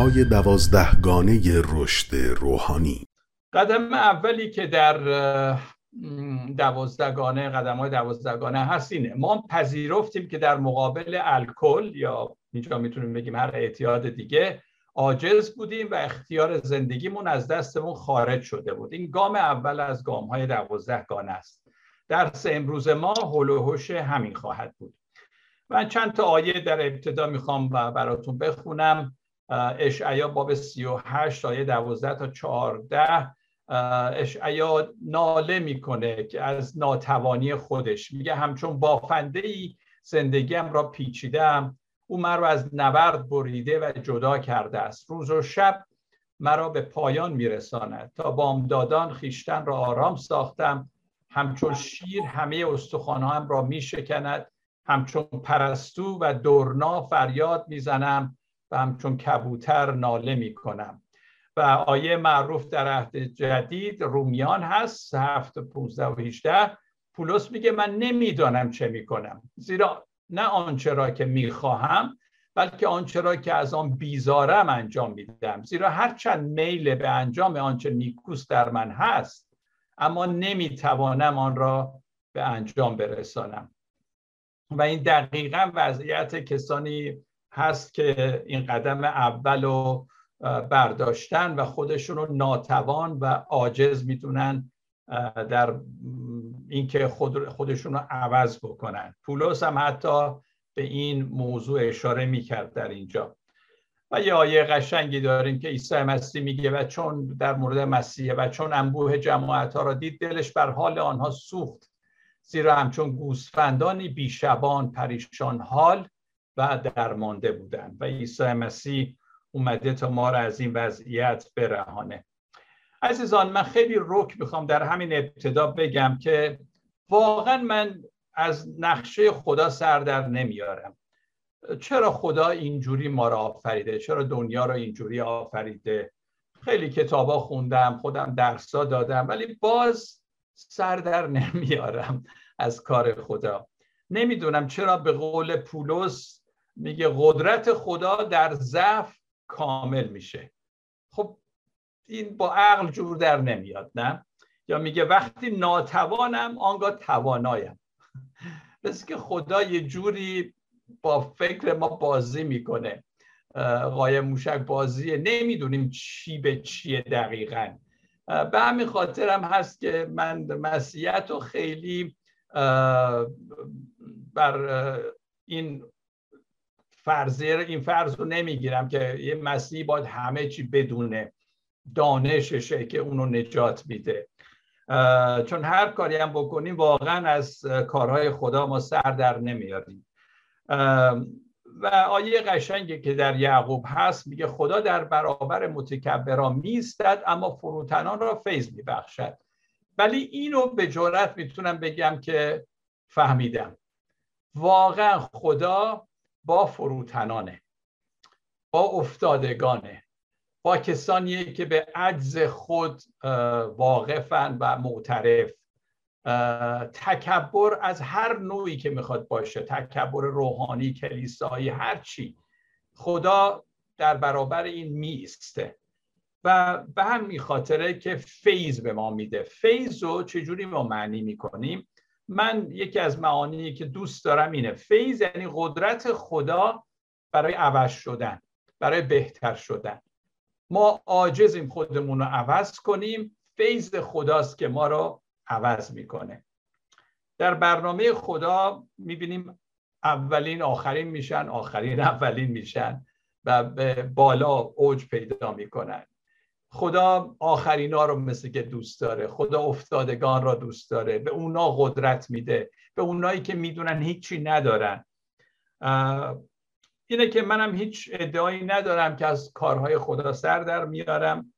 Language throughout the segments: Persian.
های دوازدهگانه رشد روحانی. قدم اولی که در دوازدگانه قدم های دوازدگانه هست اینه. ما پذیرفتیم که در مقابل الکل یا اینجا می‌تونیم بگیم هر اعتیاد دیگه عاجز بودیم و اختیار زندگیمون از دستمون خارج شده بود. این گام اول از گام های دوازدهگانه است. درس امروز ما هلوهوش همین خواهد بود. من چند تا آیه در ابتدا می‌خوام و براتون بخونم. اشعیا باب 38 آیه 12 تا 14 اشعیا ناله می‌کنه که از ناتوانی خودش. میگه همچون بافنده ای زندگیم را پیچیدم او مرا از نبرد بریده و جدا کرده است. روز و شب مرا به پایان میرساند. تا بامدادان خیشتن را آرام ساختم. همچون شیر همه استخوانهایم را میشکند. همچون پرستو و دورنا فریاد می‌زنم. و همچون کبوتر ناله می‌کنم. و آیه معروف در عهد جدید رومیان هست هفت پونزده و هیچده پولس میگه من نمی‌دانم چه می‌کنم. زیرا نه آنچه را که می‌خواهم بلکه آنچه را که از آن بیزارم انجام میدم زیرا هرچند میل به انجام آنچه نیکوست در من هست اما نمی‌توانم آن را به انجام برسانم. و این دقیقا وضعیت کسانی هست که این قدم اول رو برداشتن و خودشون رو ناتوان و عاجز می‌تونن در اینکه خود خودشون رو عوض بکنن. پولس هم حتی به این موضوع اشاره می‌کرد در اینجا. و یه آیه قشنگی داریم که عیسی مسیح میگه و چون در مورد مسیح و چون انبوه جماعت ها را دید دلش بر حال آنها سوخت. زیرا همچون گوسفندانی بیشبان پریشان حال و درمانده بودند و عیسی مسیح اومده تا ما را از این وضعیت برهانه. عزیزان من خیلی رک می‌خوام در همین ابتدا بگم که واقعا من از نقشه خدا سر در نمیارم. چرا خدا اینجوری ما را آفریده؟ چرا دنیا را اینجوری آفریده؟ خیلی کتابا خوندم خودم درسا دادم ولی باز سر در نمیارم از کار خدا. نمی‌دونم چرا به قول پولس میگه قدرت خدا در ضعف کامل میشه. خب این با عقل جور در نمیاد نه؟ یا میگه وقتی ناتوانم آنگاه توانایم. مثل که خدا یه جوری با فکر ما بازی می‌کنه. قایم موشک بازیه نمی‌دونیم چی به چیه دقیقا. به همین خاطر هست که من مسیحیت رو خیلی بر این فرضیه این فرض رو نمی‌گیرم که یه مسیحی باید همه چی بدونه دانششه که اونو نجات میده. چون هر کاری هم بکنیم واقعا از کارهای خدا ما سر در نمیاریم. و آیه قشنگی که در یعقوب هست میگه خدا در برابر متکبران میستد اما فروتنان را فیض میبخشد. ولی اینو به جرات می‌تونم بگم که فهمیدم. واقعا خدا با فروتنانه با افتادگانه با کسانی که به عجز خود واقفن و معترف. تکبر از هر نوعی که می‌خواد باشه تکبر روحانی کلیسایی هر چی. خدا در برابر این میسته و به همین خاطره که فیض به ما میده. فیض رو چجوری ما معنی می‌کنیم؟ من یکی از معانی که دوست دارم اینه. فیض یعنی قدرت خدا برای عوض شدن برای بهتر شدن. ما عاجزیم خودمون رو عوض کنیم. فیض خداست که ما رو عوض می‌کنه. در برنامه خدا می‌بینیم اولین آخرین میشن آخرین اولین میشن و به بالا اوج پیدا می‌کنن. خدا آخرینا رو مثل که دوست داره خدا افتادگان را دوست داره به اونا قدرت میده به اونایی که می‌دونن هیچی ندارن. اینه که منم هیچ ادعایی ندارم که از کارهای خدا سر در میارم.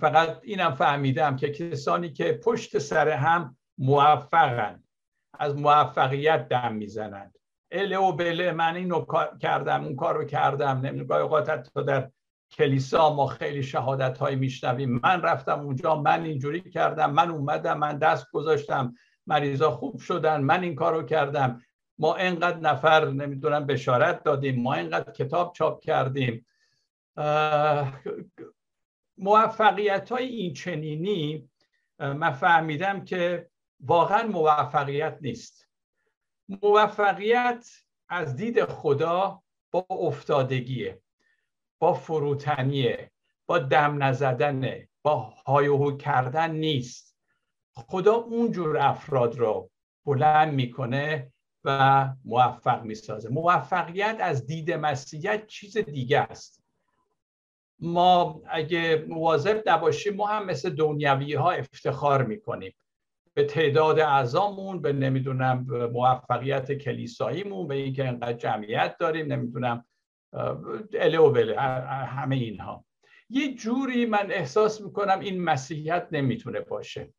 فقط اینم فهمیدم که کسانی که پشت سر هم موفقن از موفقیت دم می‌زنند. اله و بله من اینو کردم اون کار رو کردم نمی‌دونم اوقات در کلیسا ما خیلی شهادت های میشنویم. من رفتم اونجا من اینجوری کردم من اومدم من دست گذاشتم. مریضا خوب شدن من این کارو کردم. ما اینقدر نفر نمی‌دونم بشارت دادیم ما اینقدر کتاب چاپ کردیم. موفقیت های این چنینی من فهمیدم که واقعا موفقیت نیست. موفقیت از دید خدا با افتادگیه. با فروتنیه با دم نزدنه با هایوهو کردن نیست. خدا اونجور افراد رو بلند می‌کنه و موفق می‌سازه. موفقیت از دید مسیحیت چیز دیگه است. ما اگه مواظب نباشیم ما هم مثل دنیوی ها افتخار می‌کنیم. به تعداد اعضامون به نمی‌دونم موفقیت کلیساییمون به اینکه انقدر جمعیت داریم نمی‌دونم اله بله همه اینها. یه جوری من احساس می‌کنم این مسیحیت نمی‌تونه باشه.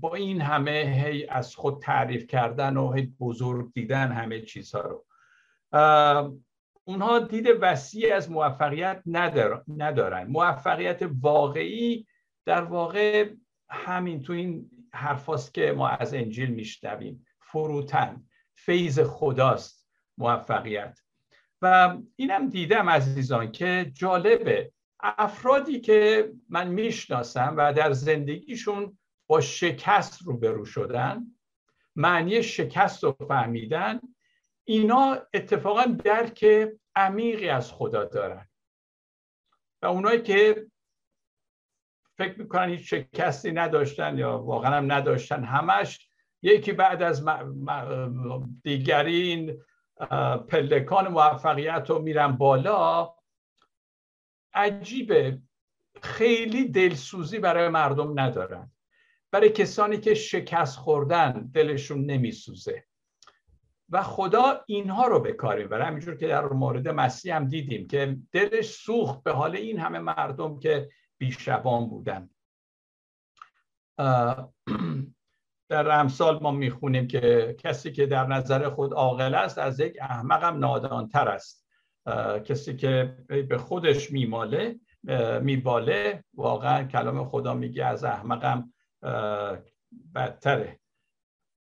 با این همه هی از خود تعریف کردن و هی بزرگ دیدن همه چیزها رو. اونها دید وسیع از موفقیت ندارن. موفقیت واقعی در واقع همین تو این حرفاست که ما از انجیل میشنویم. فروتن فیض خداست موفقیت. و اینم دیدم عزیزان که جالبه. افرادی که من می‌شناسم و در زندگیشون با شکست روبرو شدن معنی شکست رو فهمیدن اینا اتفاقا درک عمیقی از خدا دارن. و اونایی که فکر می‌کنن هیچ شکستی نداشتن یا واقعا هم نداشتن همش یکی بعد از دیگرین پلکان موفقیت رو میرن بالا. عجیبه. خیلی دلسوزی برای مردم ندارن. برای کسانی که شکست خوردن دلشون نمیسوزه. و خدا اینها رو به کار می‌بره. همینجور که در مورد مسیح هم دیدیم که دلش سوخت به حال این همه مردم که بیشبان بودن. در امثال ما می‌خونیم که کسی که در نظر خود عاقل است از یک احمقم نادانتر است. کسی که به خودش میماله میباله واقعا کلام خدا میگه از احمقم بدتره.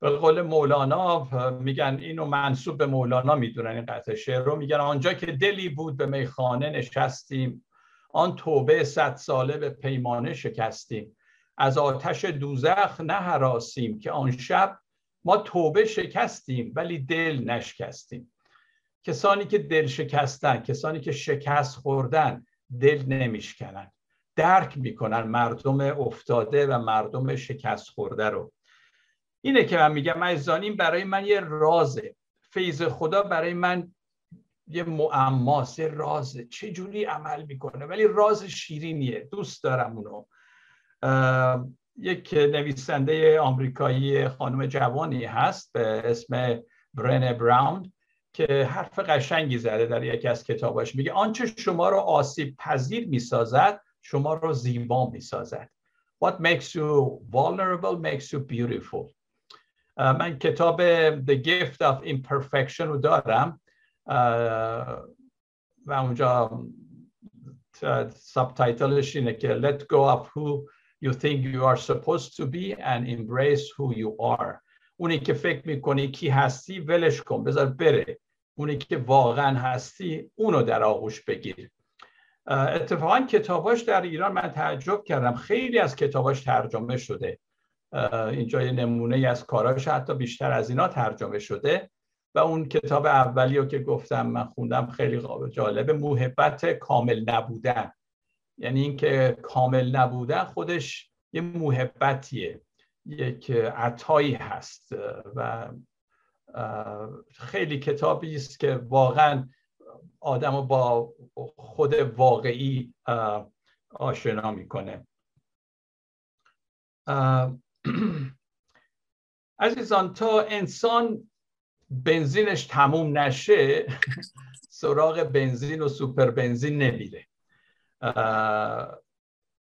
به قول مولانا میگن اینو منصوب به مولانا می‌دونن این قطع شعر رو. میگن آنجا که دلی بود به میخانه نشستیم آن توبه صد ساله به پیمانه شکستیم. از آتش دوزخ نه حراسیم که آن شب ما توبه شکستیم ولی دل نشکستیم. کسانی که دل شکستن کسانی که شکست خوردن دل نمیشکنن. درک می‌کنن مردم افتاده و مردم شکست خورده رو. اینه که من میگم عزیزان برای من یه رازه. فیض خدا برای من یه معماس رازه. چه جوری عمل می‌کنه؟ ولی راز شیرینیه. دوست دارم اونو. یک نویسنده آمریکایی خانم جوانی هست به اسم برن براون که حرف قشنگی زده در یکی از کتاباش. میگه آنچه شما رو آسیب پذیر می‌سازد شما رو زیبا می‌سازد. What makes you vulnerable makes you beautiful. من کتاب The Gift of Imperfection رو دارم. و اونجا ساب تایتلش اینه که Let go of who you think you are supposed to be and embrace who you are. اونی که فکر می‌کنی کی هستی ولش کن بذار بره. اونی که واقعا هستی اونو در آغوش بگیر. اتفاقا کتاباش در ایران من تعجب کردم. خیلی از کتاباش ترجمه شده. اینجا یه نمونه از کاراش حتی بیشتر از اینا ترجمه شده. و اون کتاب اولی رو که گفتم من خوندم خیلی جالب محبت کامل نبودن. یعنی اینکه کامل نبودن خودش یه محبتیه یک عطایی هست. و خیلی کتابی است که واقعا آدم با خود واقعی آشنا می‌کنه. عزیزان تا انسان بنزینش تموم نشه سراغ بنزین و سوپر بنزین نمیره.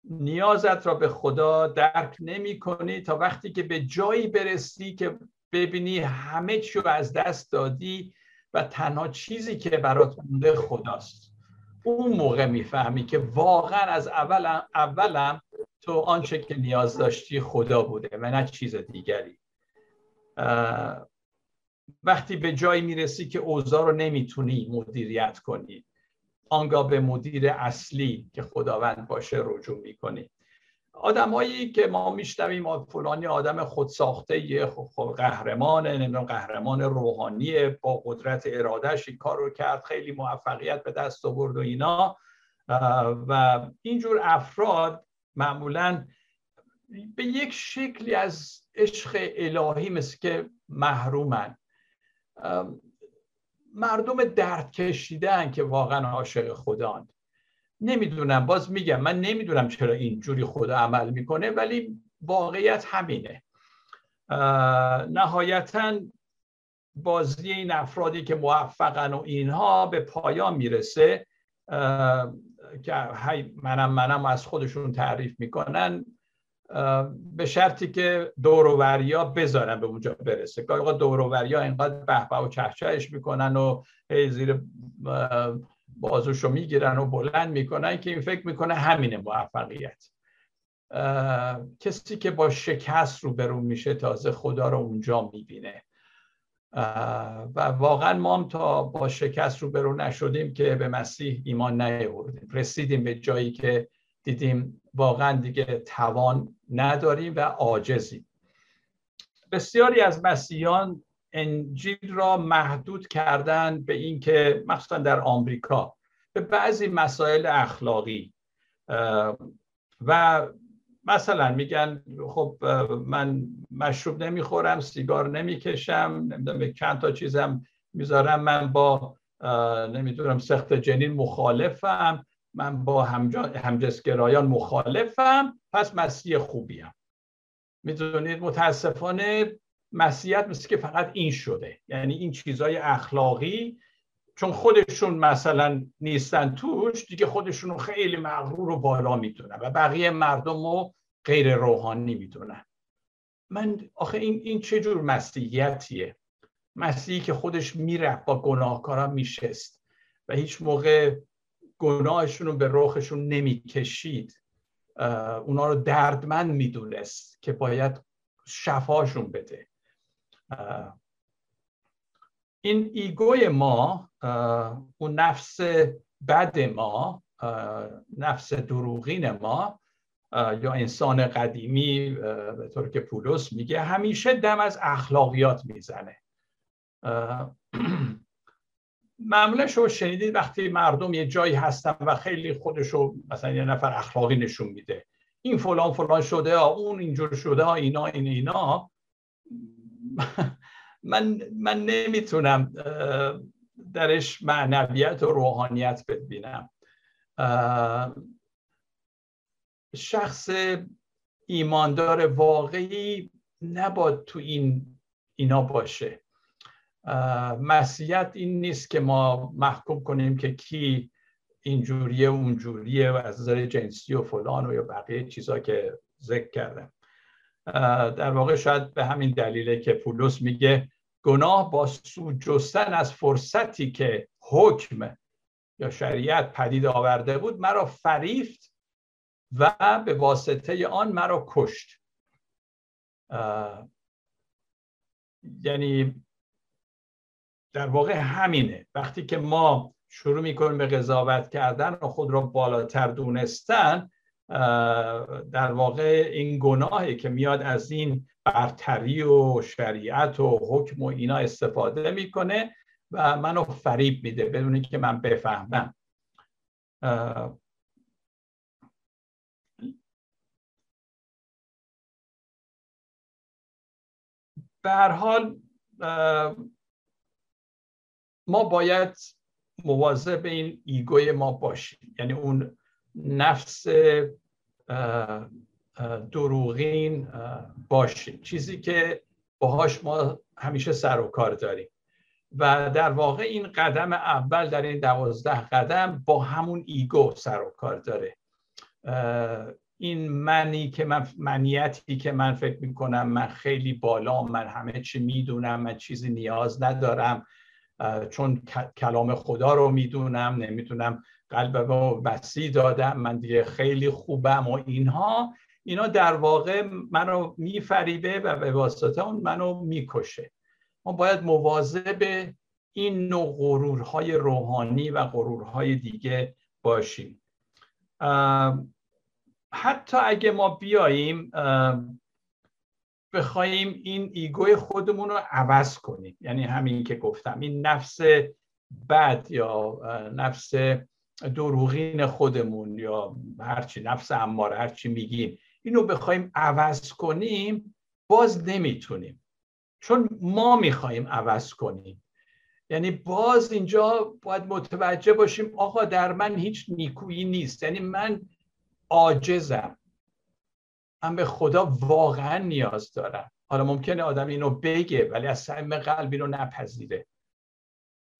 نیازت را به خدا درک نمی کنی تا وقتی که به جایی برسی که ببینی همه چی رو از دست دادی و تنها چیزی که برات مونده خداست. اون موقع می‌فهمی که واقعا از اولم, اولم تو آنچه که نیاز داشتی خدا بوده و نه چیز دیگری. وقتی به جایی می‌رسی که اوضاع رو نمی‌تونی مدیریت کنی. آنگاه به مدیر اصلی که خداوند باشه رجوع می‌کنی آدمایی که ما میشنویم فلانی آدم خودساخته یه قهرمانه نمی‌دونم قهرمان روحانی با قدرت ارادهش این کار رو کرد خیلی موفقیت به دست آورد و اینا. و اینجور افراد معمولا به یک شکلی از عشق الهی مثل که محرومن. مردم درد کشیدن که واقعا عاشق خدان نمی‌دونم باز میگم من نمی‌دونم چرا اینجوری خدا عمل می‌کنه ولی واقعیت همینه. نهایتا بازی این افرادی که موفقن و اینها به پایان می‌رسه که منم منم از خودشون تعریف می‌کنن. به شرطی که دورووریا بذارن به اونجا برسه. که آقا دورووریا اینقدر بهبه و چهچهش می‌کنن و زیر بازوشو می‌گیرن و بلند می‌کنن که این فکر می‌کنه همینه موفقیت. کسی که با شکست رو برون میشه تازه خدا رو اونجا می‌بینه. و واقعا ما هم تا با شکست رو برون نشدیم که به مسیح ایمان نیاوردیم. رسیدیم به جایی که دیدیم واقعا دیگه توان نداریم و عاجزیم. بسیاری از مسیحیان انجیل را محدود کردن به اینکه مخصوصا در آمریکا به بعضی مسائل اخلاقی و مثلا میگن خب من مشروب نمی‌خورم سیگار نمی‌کشم نمی‌دونم چند تا چیزم می‌ذارم من با نمی‌دونم سخت جنین مخالفم. من با همجنسگرایان مخالفم پس مسیح خوبیم. می‌دونید متاسفانه مسیحیت مثل که فقط این شده. یعنی این چیزهای اخلاقی چون خودشون مثلا نیستن توش دیگه خودشون رو خیلی مغرور و بالا می‌دونن و بقیه مردم رو غیر روحانی می‌دونن. من آخه این, این چه جور مسیحیتیه؟ مسیحی که خودش میره با گناهکارا میشست و هیچ موقع گناهشون رو به رخشون نمی‌کشید اونا رو دردمند می‌دونست که باید شفاشون بده. این ایگوی ما اون نفس بد ما نفس دروغین ما یا انسان قدیمی به طور که پولس میگه همیشه دم از اخلاقیات می‌زنه. معمولا شما شنیدید وقتی مردم یه جایی هستن و خیلی خودشو مثلا یه نفر اخلاقی نشون میده. این فلان فلان شده اون اینجور شده اینا این اینا. من من نمی‌تونم درش معنویت و روحانیت ببینم. شخص ایماندار واقعی نباد تو این اینا باشه. مسیحیت این نیست که ما محکوم کنیم که کی اینجوریه اونجوریه و از نظر جنسی و فلان و یا بقیه چیزا که ذکر کردم. در واقع شاید به همین دلیله که پولس میگه گناه با سو جستن از فرصتی که حکم یا شریعت پدید آورده بود مرا فریفت و به واسطه آن مرا کشت. یعنی در واقع همینه. وقتی که ما شروع می‌کنیم به قضاوت کردن و خود را بالاتر دونستن در واقع این گناهی که میاد از این برتری و شریعت و حکم و اینا استفاده می‌کنه و منو فریب میده بدون که من بفهمم. به هر حال ما باید مواظب این ego ی ما باشیم. یعنی اون نفس دروغین باشیم. چیزی که باهاش ما همیشه سر و کار داریم. و در واقع این قدم اول در این دوازده قدم با همون ego سر و کار داره. این منی که من منیتی که من فکر می‌کنم من خیلی بالا من همه چی می‌دونم من چیزی نیاز ندارم. چون کلام خدا رو می‌دونم نمی‌تونم قلب رو وسیع دادم من دیگه خیلی خوبم و اینها. اینا در واقع منو میفریبه و به واسطه اون منو می‌کشه. ما باید مواظب این نوع غرورهای روحانی و غرورهای دیگه باشیم. حتی اگه ما بیاییم بخوایم این ایگوی خودمون رو عوض کنیم. یعنی همین که گفتم این نفس بد یا نفس دروغین خودمون یا هرچی نفس اماره هرچی میگیم اینو بخوایم عوض کنیم باز نمی‌تونیم. چون ما می‌خوایم عوض کنیم. یعنی باز اینجا باید متوجه باشیم آقا در من هیچ نیکویی نیست. یعنی من عاجزم. من به خدا واقعا نیاز دارم حالا ممکنه آدم اینو بگه ولی از صمیم قلب اینو نپذیره.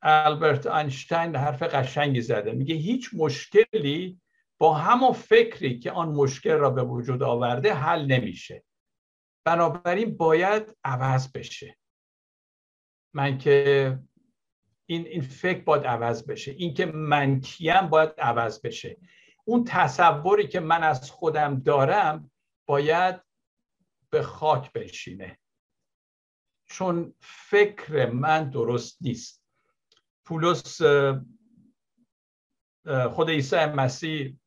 البرت اینشتین حرف قشنگی زده. میگه هیچ مشکلی با همون فکری که آن مشکل را به وجود آورده حل نمیشه. بنابراین باید عوض بشه. من که این, این فکر باید عوض بشه. این که من کیم باید عوض بشه. اون تصوری که من از خودم دارم باید به خاک بشینه چون فکر من درست نیست. پولس خود عیسی مسیح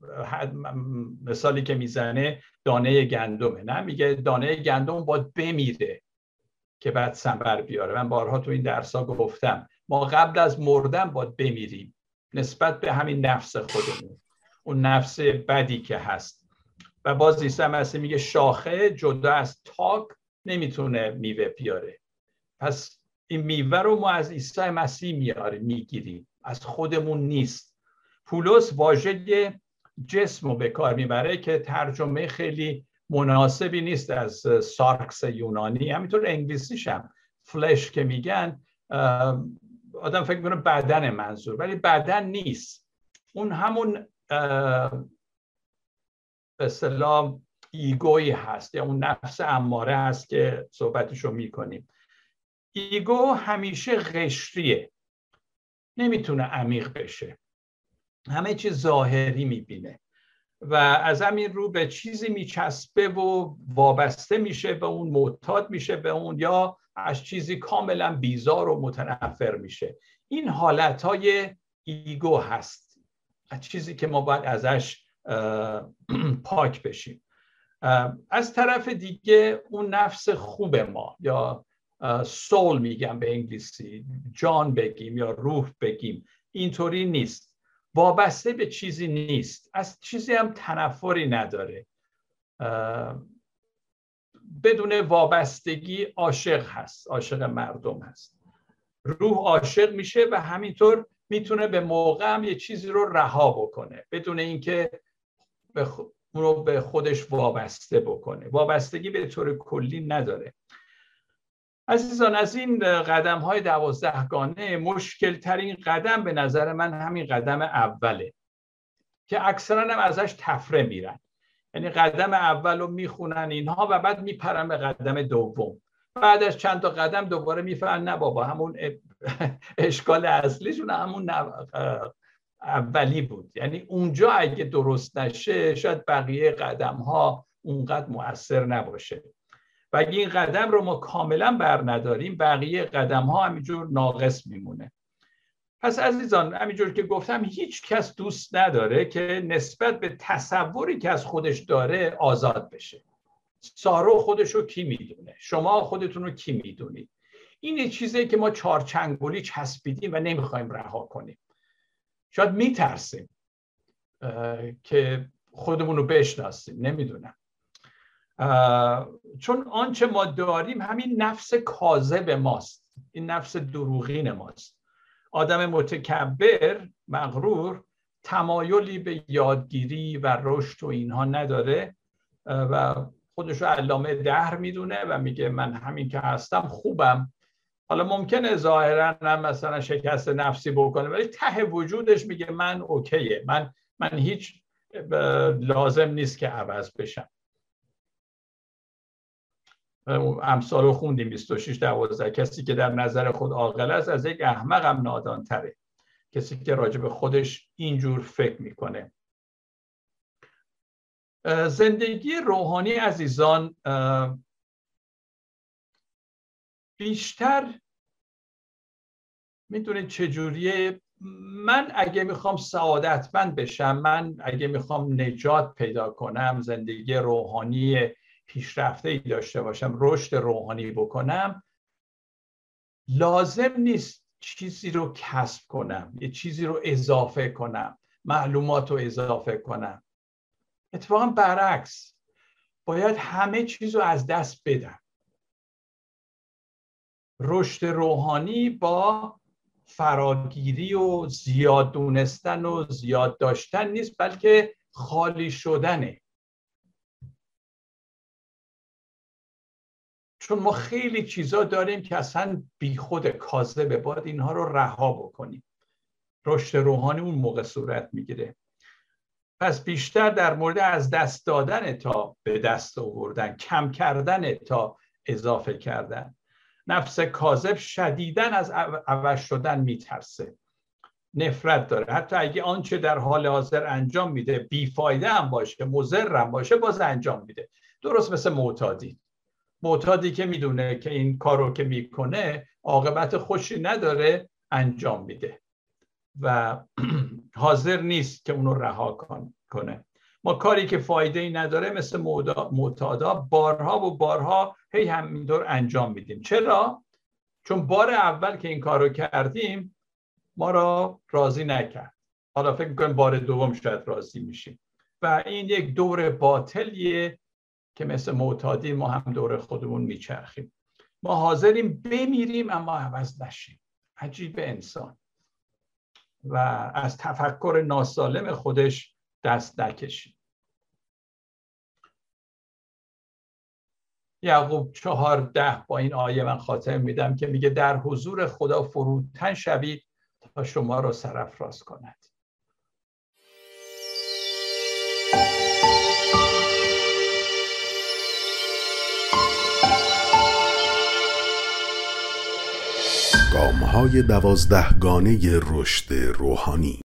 مثالی که می‌زنه دانه گندمه. نه میگه دانه گندم باید بمیره که بعد سنبر بیاره. من بارها تو این درس ها گفتم. ما قبل از مردن باید بمیریم. نسبت به همین نفس خودمون. اون نفس بدی که هست. و باز عیسی مسیح میگه شاخه جدا از تاک نمی‌تونه میوه بیاره. پس این میوه رو ما از عیسی مسیح میاریم می‌گیریم. از خودمون نیست. پولس واژه جسم رو به کار می‌بره که ترجمه خیلی مناسبی نیست از سارکس یونانی. همینطور انگلیسیش هم flesh که میگن آدم فکر می‌کنه بدن منظور ولی بدن نیست. اون همون به اصطلاح ego ی هست یا اون نفس اماره هست که صحبتش رو می‌کنیم. ego همیشه قشریه. نمی‌تونه عمیق بشه. همه چیز ظاهری می‌بینه. و از همین رو به چیزی میچسبه و وابسته میشه به اون معتاد میشه به اون یا از چیزی کاملا بیزار و متنفر میشه. این حالت های ایگو هست. از چیزی که ما باید ازش پاک بشیم. از طرف دیگه اون نفس خوب ما یا سول میگم به انگلیسی جان بگیم یا روح بگیم اینطوری نیست. وابسته به چیزی نیست. از چیزی هم تنفری نداره. بدون وابستگی عاشق هست عاشق مردم هست. روح عاشق میشه و همینطور می‌تونه به موقع هم یه چیزی رو رها بکنه. بدون اینکه به رو به خودش وابسته بکنه. وابستگی به طور کلی نداره. عزیزان از این قدم های دوازدهگانه مشکل ترین قدم به نظر من همین قدم اوله که اکثرا هم ازش تفره میرن. یعنی قدم اول رو می‌خونن اینها و بعد میپرن به قدم دوم. بعد از چند تا قدم دوباره می‌فهمن نه بابا همون اشکال اصلیشون همون اولی بود. یعنی اونجا اگه درست نشه شاید بقیه قدم ها اونقدر مؤثر نباشه. و اگه این قدم رو ما کاملا بر نداریم بقیه قدم ها همینجور ناقص میمونه. پس عزیزان همینجور که گفتم هیچ کس دوست نداره که نسبت به تصوری که از خودش داره آزاد بشه. سارو خودش رو کی می‌دونه؟ شما خودتون رو کی می‌دونید؟ این چیزی که ما چارچنگولی چسبیدیم و نمی‌خوایم رها کنیم. شاید میترسیم که خودمون رو بشناسیم نمی‌دونم. چون آنچه ما داریم همین نفس کاذب ماست. این نفس دروغین ماست. آدم متکبر مغرور تمایلی به یادگیری و رشد و اینها نداره. و خودش رو علامه دهر می‌دونه و میگه من همین که هستم خوبم. حالا ممکنه ظاهرا هم مثلا شکست نفسی بکنه ولی ته وجودش میگه من اوکیه. من من هیچ لازم نیست که عوض بشم. امثال رو خوندیم 26 12 کسی که در نظر خود عاقل است از یک احمق هم نادان تره کسی که راجع به خودش اینجور فکر می‌کنه. زندگی روحانی عزیزان بیشتر می‌دونید چجوریه من اگه می‌خوام سعادتمند بشم من اگه می‌خوام نجات پیدا کنم زندگی روحانی پیشرفته ای داشته باشم رشد روحانی بکنم لازم نیست چیزی رو کسب کنم یه چیزی رو اضافه کنم معلومات رو اضافه کنم. اتفاقا برعکس باید همه چیز رو از دست بدم. رشد روحانی با فراگیری و زیاد دونستن و زیاد داشتن نیست بلکه خالی شدنه. چون ما خیلی چیزا داریم که اصلا بیخود کاذبه باید اینها رو رها بکنیم. رشد روحانی اون موقع صورت می‌گیره. پس بیشتر در مورد از دست دادن تا به دست آوردن کم کردن تا اضافه کردن. نفس کاذب شدیدن از عوض شدن میترسه. نفرت داره. حتی اگه آنچه در حال حاضر انجام میده بیفایده هم باشه مضر هم باشه باز انجام میده. درست مثل معتادی. معتادی که می‌دونه که این کارو که می‌کنه عاقبت خوشی نداره انجام میده. و حاضر نیست که اونو رها کنه. ما کاری که فایده ای نداره مثل معتادا بارها و بارها هی همینطور انجام میدیم. چرا؟ چون بار اول که این کار رو کردیم ما را راضی نکرد. حالا فکر می‌کنیم بار دوم شاید راضی میشیم. و این یک دور باطلیه که مثل معتادی ما هم دور خودمون میچرخیم. ما حاضریم بمیریم اما عوض نشیم. عجیب انسان. و از تفکر ناسالم خودش دست نکشیم. یعقوب چهارده با این آیه من خاطر میدم که میگه در حضور خدا فروتن شوید تا شما را سرفراز کند. گام های دوازده گانه رشد روحانی